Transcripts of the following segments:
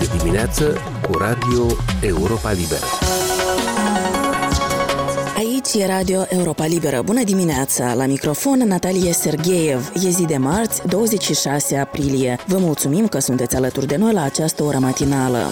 Este dimineață cu Radio Europa Liberă. Aici e Radio Europa Liberă. Bună dimineața! La microfon Natalie Sergeev. E zi de marți, 26 aprilie. Vă mulțumim că sunteți alături de noi la această oră matinală.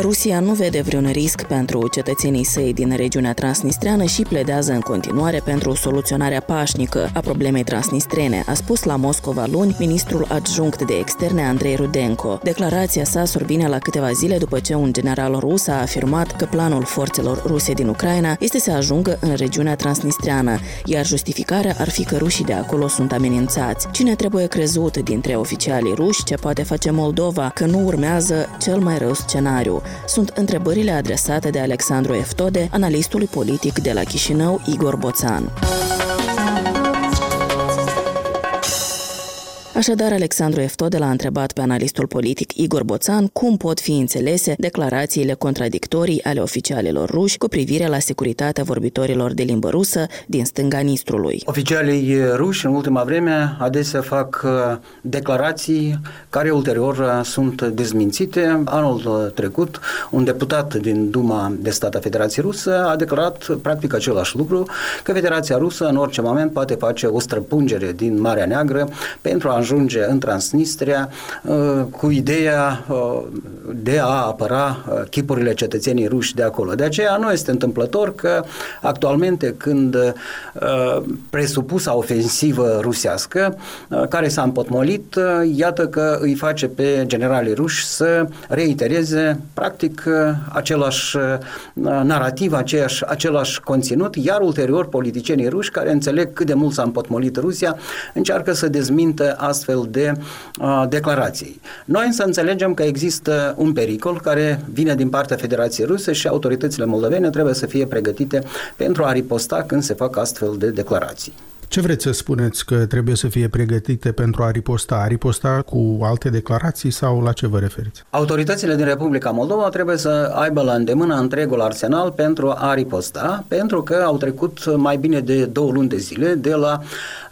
Rusia nu vede vreun risc pentru cetățenii săi din regiunea transnistreană și pledează în continuare pentru soluționarea pașnică a problemei transnistrene, a spus la Moscova luni ministrul adjunct de externe Andrei Rudenko. Declarația sa survine la câteva zile după ce un general rus a afirmat că planul forțelor ruse din Ucraina este să ajungă în regiunea transnistreană, iar justificarea ar fi că rușii de acolo sunt amenințați. Cine trebuie crezut dintre oficialii ruși ce poate face Moldova că nu urmează cel mai rău scenariu? Sunt întrebările adresate de Alexandru Eftode, analistului politic de la Chișinău, Igor Boțan. Așadar, Alexandru Eftode l-a întrebat pe analistul politic Igor Boțan cum pot fi înțelese declarațiile contradictorii ale oficialilor ruși cu privire la securitatea vorbitorilor de limbă rusă din stânga Nistrului. Oficialii ruși în ultima vreme adesea fac uh, declarații care ulterior uh, sunt dezmințite. Anul trecut, un deputat din Duma de stat a Federației Rusă a declarat practic același lucru, că Federația Rusă în orice moment poate face o străpungere din Marea Neagră pentru a ajunge în Transnistria uh, cu ideea uh, de a apăra uh, chipurile cetățenii ruși de acolo. De aceea nu este întâmplător că actualmente când presupusa ofensivă rusească care s-a împotmolit, iată că îi face pe generalii ruși să reitereze practic același narativ, aceeași, același conținut, iar ulterior politicienii ruși care înțeleg cât de mult s-a împotmolit Rusia, încearcă să dezmintă astfel de uh, declarații. Noi însă înțelegem că există un pericol care vine din partea Federației Ruse și autoritățile moldovene trebuie să fie pregătite pentru a riposta când se fac astfel de declarații. Ce vreți să spuneți că trebuie să fie pregătite pentru a riposta? A riposta cu alte declarații sau la ce vă referiți? Autoritățile din Republica Moldova trebuie să aibă la îndemână întregul arsenal pentru a riposta, pentru că au trecut mai bine de două luni de zile de la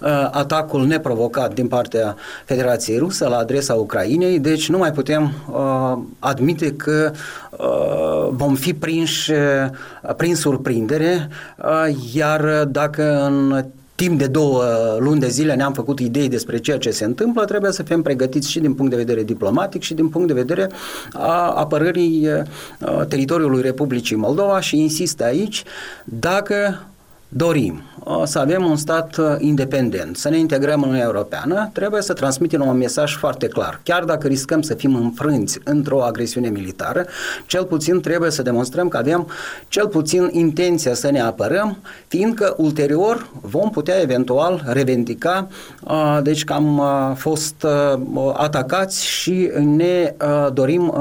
uh, atacul neprovocat din partea Federației Rusă la adresa Ucrainei, deci nu mai putem uh, admite că uh, vom fi prinși uh, prin surprindere, uh, iar dacă în timp de două luni de zile ne-am făcut idei despre ceea ce se întâmplă, trebuie să fim pregătiți și din punct de vedere diplomatic și din punct de vedere a apărării teritoriului Republicii Moldova și insist aici, dacă dorim să avem un stat uh, independent, să ne integrăm în Uniunea Europeană, trebuie să transmitem un mesaj foarte clar. Chiar dacă riscăm să fim înfrânți într-o agresiune militară, cel puțin trebuie să demonstrăm că avem cel puțin intenția să ne apărăm, fiindcă ulterior vom putea eventual revendica uh, deci că am uh, fost atacați și ne dorim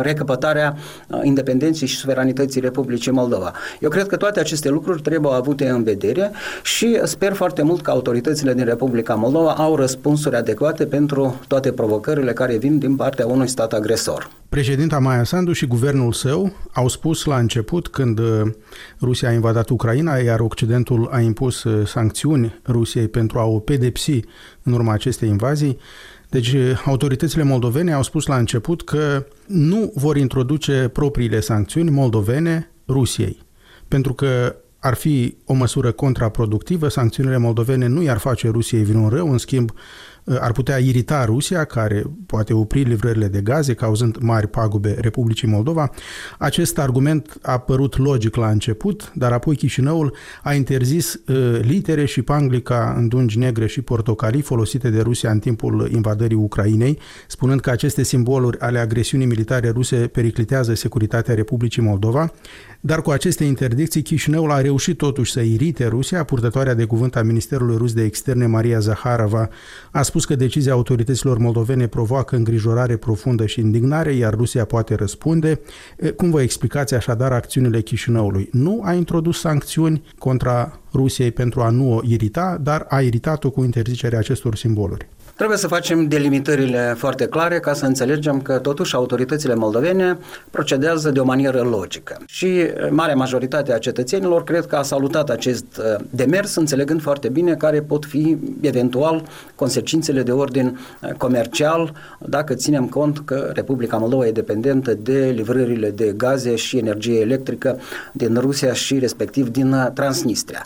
recăpătarea independenței și suveranității Republicii Moldova. Eu cred că toate aceste lucruri trebuie avute în vedere și sper foarte mult că autoritățile din Republica Moldova au răspunsuri adecvate pentru toate provocările care vin din partea unui stat agresor. Președinta Maia Sandu și guvernul său au spus la început, când uh, Rusia a invadat Ucraina, iar Occidentul a impus uh, sancțiuni Rusiei pentru a o pedepsi în urma acestei invazii, deci uh, autoritățile moldovene au spus la început că nu vor introduce propriile sancțiuni moldovene Rusiei, pentru că ar fi o măsură contraproductivă, sancțiunile moldovene nu i-ar face Rusiei vreun rău, în schimb ar putea irita Rusia, care poate opri livrările de gaze, cauzând mari pagube Republicii Moldova. Acest argument a părut logic la început, dar apoi Chișinăul a interzis uh, litere și panglica în dungi negre și portocalii folosite de Rusia în timpul invadării Ucrainei, spunând că aceste simboluri ale agresiunii militare ruse periclitează securitatea Republicii Moldova. Dar cu aceste interdicții, Chișinăul a reușit totuși să irite Rusia. Purtătoarea de cuvânt a Ministerului Rus de Externe, Maria Zaharova, a spus că decizia autorităților moldovene provoacă îngrijorare profundă și indignare, iar Rusia poate răspunde. Cum vă explicați așadar acțiunile Chișinăului? Nu a introdus sancțiuni contra Rusiei pentru a nu o irita, dar a iritat-o cu interzicerea acestor simboluri. Trebuie să facem delimitările foarte clare ca să înțelegem că totuși autoritățile moldovene procedează de o manieră logică. Și marea majoritate a cetățenilor cred că a salutat acest uh, demers, înțelegând foarte bine care pot fi eventual consecințele de ordin uh, comercial, dacă ținem cont că Republica Moldova e dependentă de livrările de gaze și energie electrică din Rusia și respectiv din uh, Transnistria.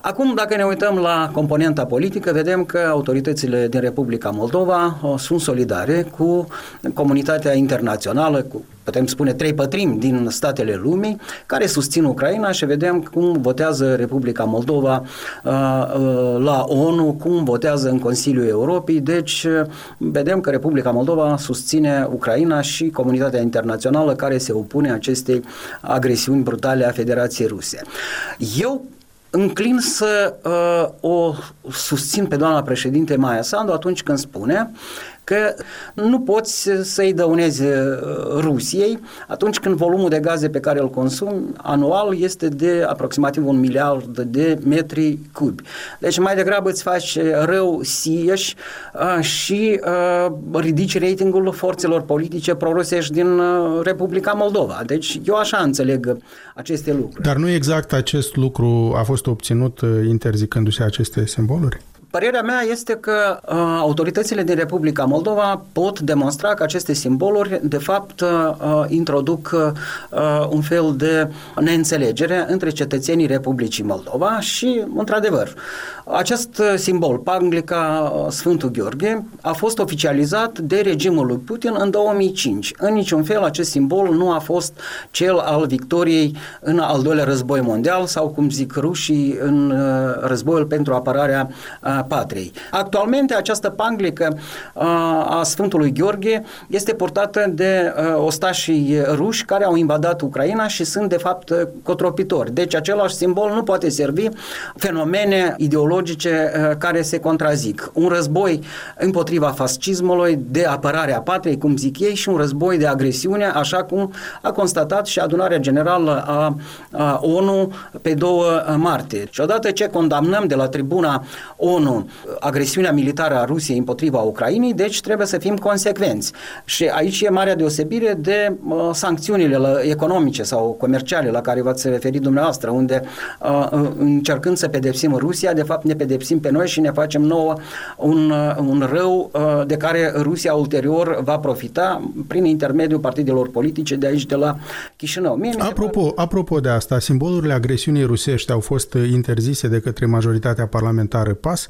Acum, dacă ne uităm la componenta politică, vedem că autoritățile din Republica Republica Moldova sunt solidare cu comunitatea internațională, cu putem spune trei pătrimi din statele lumii, care susțin Ucraina și vedem cum votează Republica Moldova uh, uh, la ONU, cum votează în Consiliul Europei, deci uh, vedem că Republica Moldova susține Ucraina și comunitatea internațională care se opune acestei agresiuni brutale a Federației Ruse. Eu înclin să uh, o susțin pe doamna președinte Maia Sandu atunci când spune că nu poți să-i dăunezi uh, Rusiei atunci când volumul de gaze pe care îl consumi anual este de aproximativ un miliard de metri cubi. Deci mai degrabă îți faci rău sieși uh, și uh, ridici ratingul forțelor politice prorusești din uh, Republica Moldova. Deci eu așa înțeleg aceste lucruri. Dar nu exact acest lucru a fost obținut uh, interzicându-se aceste simboluri? Părerea mea este că uh, autoritățile din Republica Moldova pot demonstra că aceste simboluri, de fapt, uh, uh introduc uh, un fel de neînțelegere între cetățenii Republicii Moldova și, într-adevăr, acest uh, simbol, Panglica uh, Sfântul Gheorghe, a fost oficializat de regimul lui Putin în 2005. În niciun fel acest simbol nu a fost cel al victoriei în al doilea război mondial sau, cum zic rușii, în războiul pentru apărarea patriei. Actualmente această panglică a Sfântului Gheorghe este portată de ostașii ruși care au invadat Ucraina și sunt de fapt cotropitori. Deci același simbol nu poate servi fenomene ideologice care se contrazic. Un război împotriva fascismului, de apărare a patriei, cum zic ei, și un război de agresiune, așa cum a constatat și adunarea generală a, a ONU pe 2 martie. Și odată ce condamnăm de la tribuna ONU 1. Agresiunea militară a Rusiei împotriva Ucrainei, deci trebuie să fim consecvenți. Și aici e marea deosebire de uh, sancțiunile la, economice sau comerciale la care v-ați referit dumneavoastră, unde uh, încercând să pedepsim Rusia, de fapt ne pedepsim pe noi și ne facem nouă un, uh, un rău uh, de care Rusia ulterior va profita prin intermediul partidelor politice de aici, de la Chișinău. Mie apropo, pare... apropo de asta, simbolurile agresiunii rusești au fost interzise de către majoritatea parlamentară PAS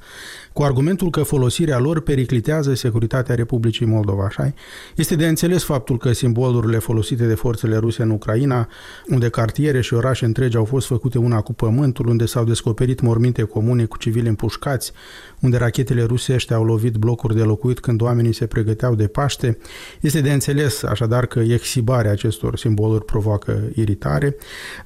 cu argumentul că folosirea lor periclitează securitatea Republicii Moldova, așa Este de înțeles faptul că simbolurile folosite de forțele ruse în Ucraina, unde cartiere și orașe întregi au fost făcute una cu pământul, unde s-au descoperit morminte comune cu civili împușcați, unde rachetele rusești au lovit blocuri de locuit când oamenii se pregăteau de Paște, este de înțeles așadar că exhibarea acestor simboluri provoacă iritare,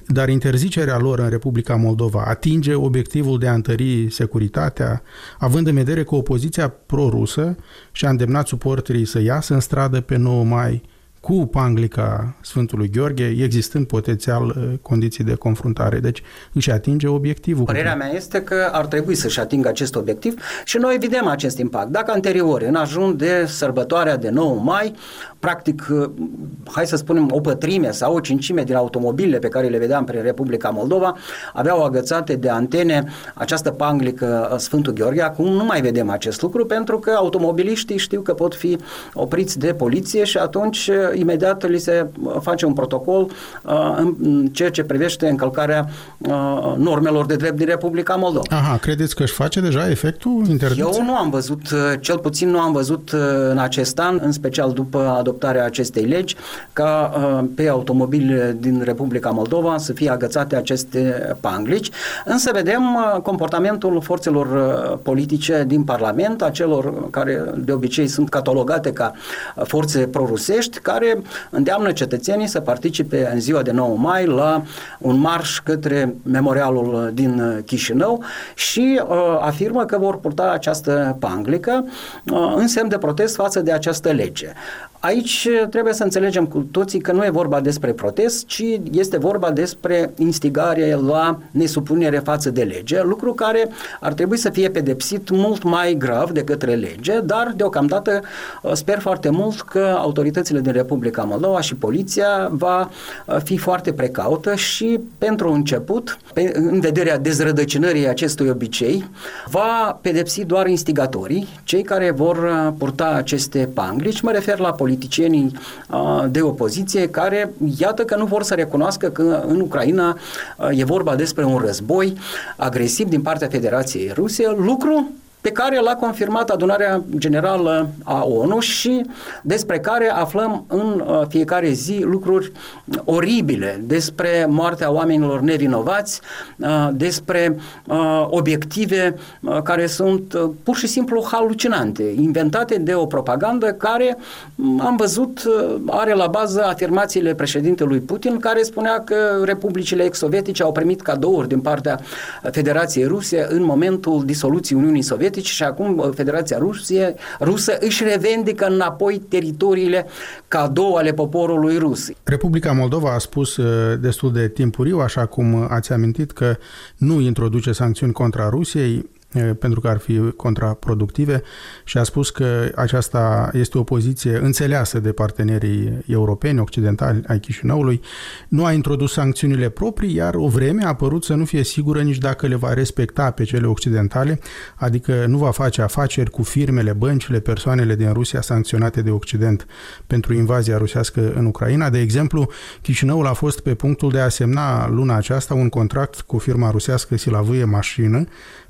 dar interzicerea lor în Republica Moldova atinge obiectivul de a întări securitatea, având în vedere că opoziția pro-rusă și-a îndemnat suporterii să iasă în stradă pe 9 mai cu panglica Sfântului Gheorghe, existând potențial uh, condiții de confruntare. Deci își atinge obiectivul. Părerea mea este că ar trebui să-și atingă acest obiectiv și noi vedem acest impact. Dacă anterior, în ajun de sărbătoarea de 9 mai, practic, uh, hai să spunem, o pătrime sau o cincime din automobilele pe care le vedeam prin Republica Moldova aveau agățate de antene această panglică uh, Sfântul Gheorghe. Acum nu mai vedem acest lucru pentru că automobiliștii știu că pot fi opriți de poliție și atunci imediat li se face un protocol uh, în ceea ce privește încălcarea uh, normelor de drept din Republica Moldova. Aha, credeți că își face deja efectul interdicției? Eu nu am văzut, uh, cel puțin nu am văzut în acest an, în special după adoptarea acestei legi, ca pe automobile din Republica Moldova să fie agățate aceste panglici, însă vedem comportamentul forțelor politice din Parlament, a celor care de obicei sunt catalogate ca forțe prorusești, care care îndeamnă cetățenii să participe în ziua de 9 mai la un marș către memorialul din Chișinău și uh, afirmă că vor purta această panglică uh, în semn de protest față de această lege. Aici trebuie să înțelegem cu toții că nu e vorba despre protest, ci este vorba despre instigare la nesupunere față de lege, lucru care ar trebui să fie pedepsit mult mai grav de către lege, dar deocamdată uh, sper foarte mult că autoritățile din Republica Moldova și poliția va uh, fi foarte precaută și pentru început, pe, în vederea dezrădăcinării acestui obicei, va pedepsi doar instigatorii, cei care vor uh, purta aceste panglici, mă refer la politicienii de opoziție care, iată că nu vor să recunoască că în Ucraina e vorba despre un război agresiv din partea Federației Ruse, lucru pe care l-a confirmat adunarea generală a ONU și despre care aflăm în uh, fiecare zi lucruri oribile despre moartea oamenilor nevinovați, uh, despre uh, obiective care sunt pur și simplu halucinante, inventate de o propagandă care, mm, am văzut, are la bază afirmațiile președintelui Putin, care spunea că republicile ex-sovietice au primit cadouri din partea Federației Ruse în momentul disoluției Uniunii Sovietice sovietici și acum uh, Federația Rusie, Rusă își revendică înapoi teritoriile cadou ale poporului rus. Republica Moldova a spus uh, destul de timpuriu, așa cum ați amintit, că nu introduce sancțiuni contra Rusiei pentru că ar fi contraproductive și a spus că aceasta este o poziție înțeleasă de partenerii europeni, occidentali ai Chișinăului. Nu a introdus sancțiunile proprii, iar o vreme a părut să nu fie sigură nici dacă le va respecta pe cele occidentale, adică nu va face afaceri cu firmele, băncile, persoanele din Rusia sancționate de Occident pentru invazia rusească în Ucraina. De exemplu, Chișinăul a fost pe punctul de a semna luna aceasta un contract cu firma rusească Silavâie Mașină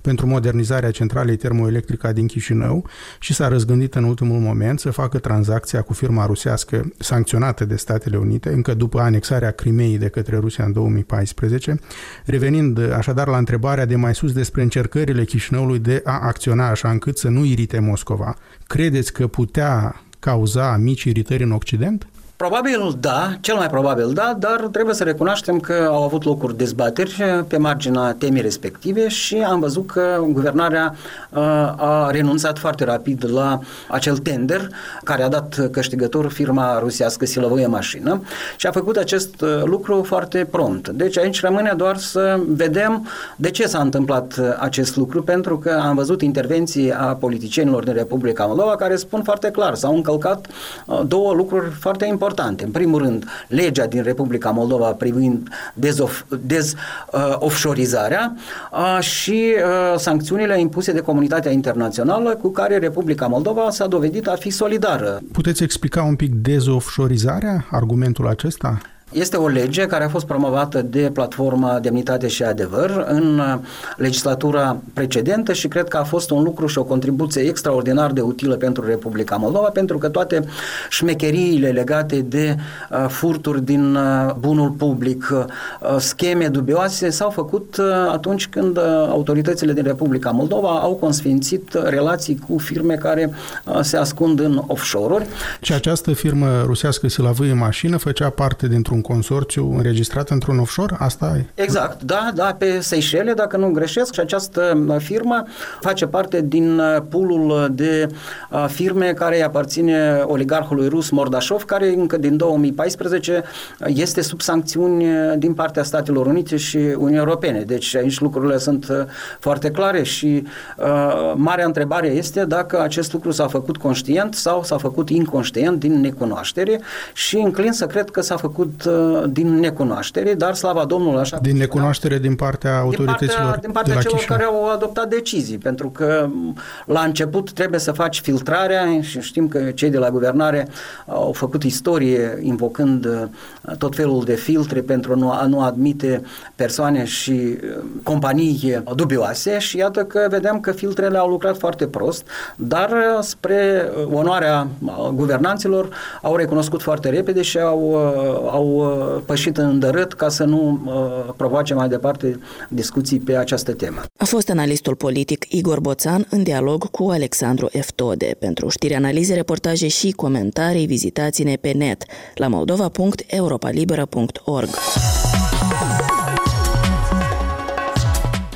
pentru modernizarea centralei termoelectrică din Chișinău și s-a răzgândit în ultimul moment să facă tranzacția cu firma rusească sancționată de Statele Unite, încă după anexarea Crimeei de către Rusia în 2014, revenind așadar la întrebarea de mai sus despre încercările Chișinăului de a acționa așa încât să nu irite Moscova. Credeți că putea cauza mici iritări în Occident? Probabil da, cel mai probabil da, dar trebuie să recunoaștem că au avut locuri dezbateri pe marginea temei respective și am văzut că guvernarea uh, a renunțat foarte rapid la acel tender care a dat câștigător firma rusească Silovoie Mașină și a făcut acest uh, lucru foarte prompt. Deci aici rămâne doar să vedem de ce s-a întâmplat uh, acest lucru, pentru că am văzut intervenții a politicienilor din Republica Moldova care spun foarte clar, s-au încălcat două lucruri foarte importante importante. În primul rând, legea din Republica Moldova privind dezoffshorizarea uh, și uh, sancțiunile impuse de comunitatea internațională cu care Republica Moldova s-a dovedit a fi solidară. Puteți explica un pic dezoffshorizarea, argumentul acesta? Este o lege care a fost promovată de platforma Demnitate și Adevăr în uh, legislatura precedentă și cred că a fost un lucru și o contribuție extraordinar de utilă pentru Republica Moldova, pentru că toate șmecheriile legate de uh, furturi din uh, bunul public, uh, scheme dubioase, s-au făcut uh, atunci când uh, autoritățile din Republica Moldova au consfințit relații cu firme care uh, se ascund în offshore-uri. Și această firmă rusească Silavâie Mașină făcea parte dintr-un consorțiu înregistrat într-un offshore? Asta e? Exact, da, da, pe Seychelles, dacă nu greșesc, și această uh, firmă face parte din uh, poolul de uh, firme care îi aparține oligarhului rus Mordașov, care încă din 2014 este sub sancțiuni din partea Statelor Unite și Uniunii Europene. Deci aici lucrurile sunt foarte clare și uh, marea întrebare este dacă acest lucru s-a făcut conștient sau s-a făcut inconștient din necunoaștere și înclin să cred că s-a făcut Uh, din necunoaștere, dar slava Domnului așa. Din necunoaștere din partea autorităților din partea, din partea de celor Chișinău. care au adoptat decizii, pentru că la început trebuie să faci filtrarea și știm că cei de la guvernare au făcut istorie invocând uh, tot felul de filtre pentru a nu admite persoane și uh, companii dubioase și iată că vedem că filtrele au lucrat foarte prost, dar spre onoarea guvernanților au recunoscut foarte repede și au, au Uh, pășit în dărât ca să nu uh, provoace mai departe discuții pe această temă. A fost analistul politic Igor Boțan în dialog cu Alexandru Eftode. Pentru știri, analize, reportaje și comentarii, vizitați-ne pe net la moldova.europalibera.org.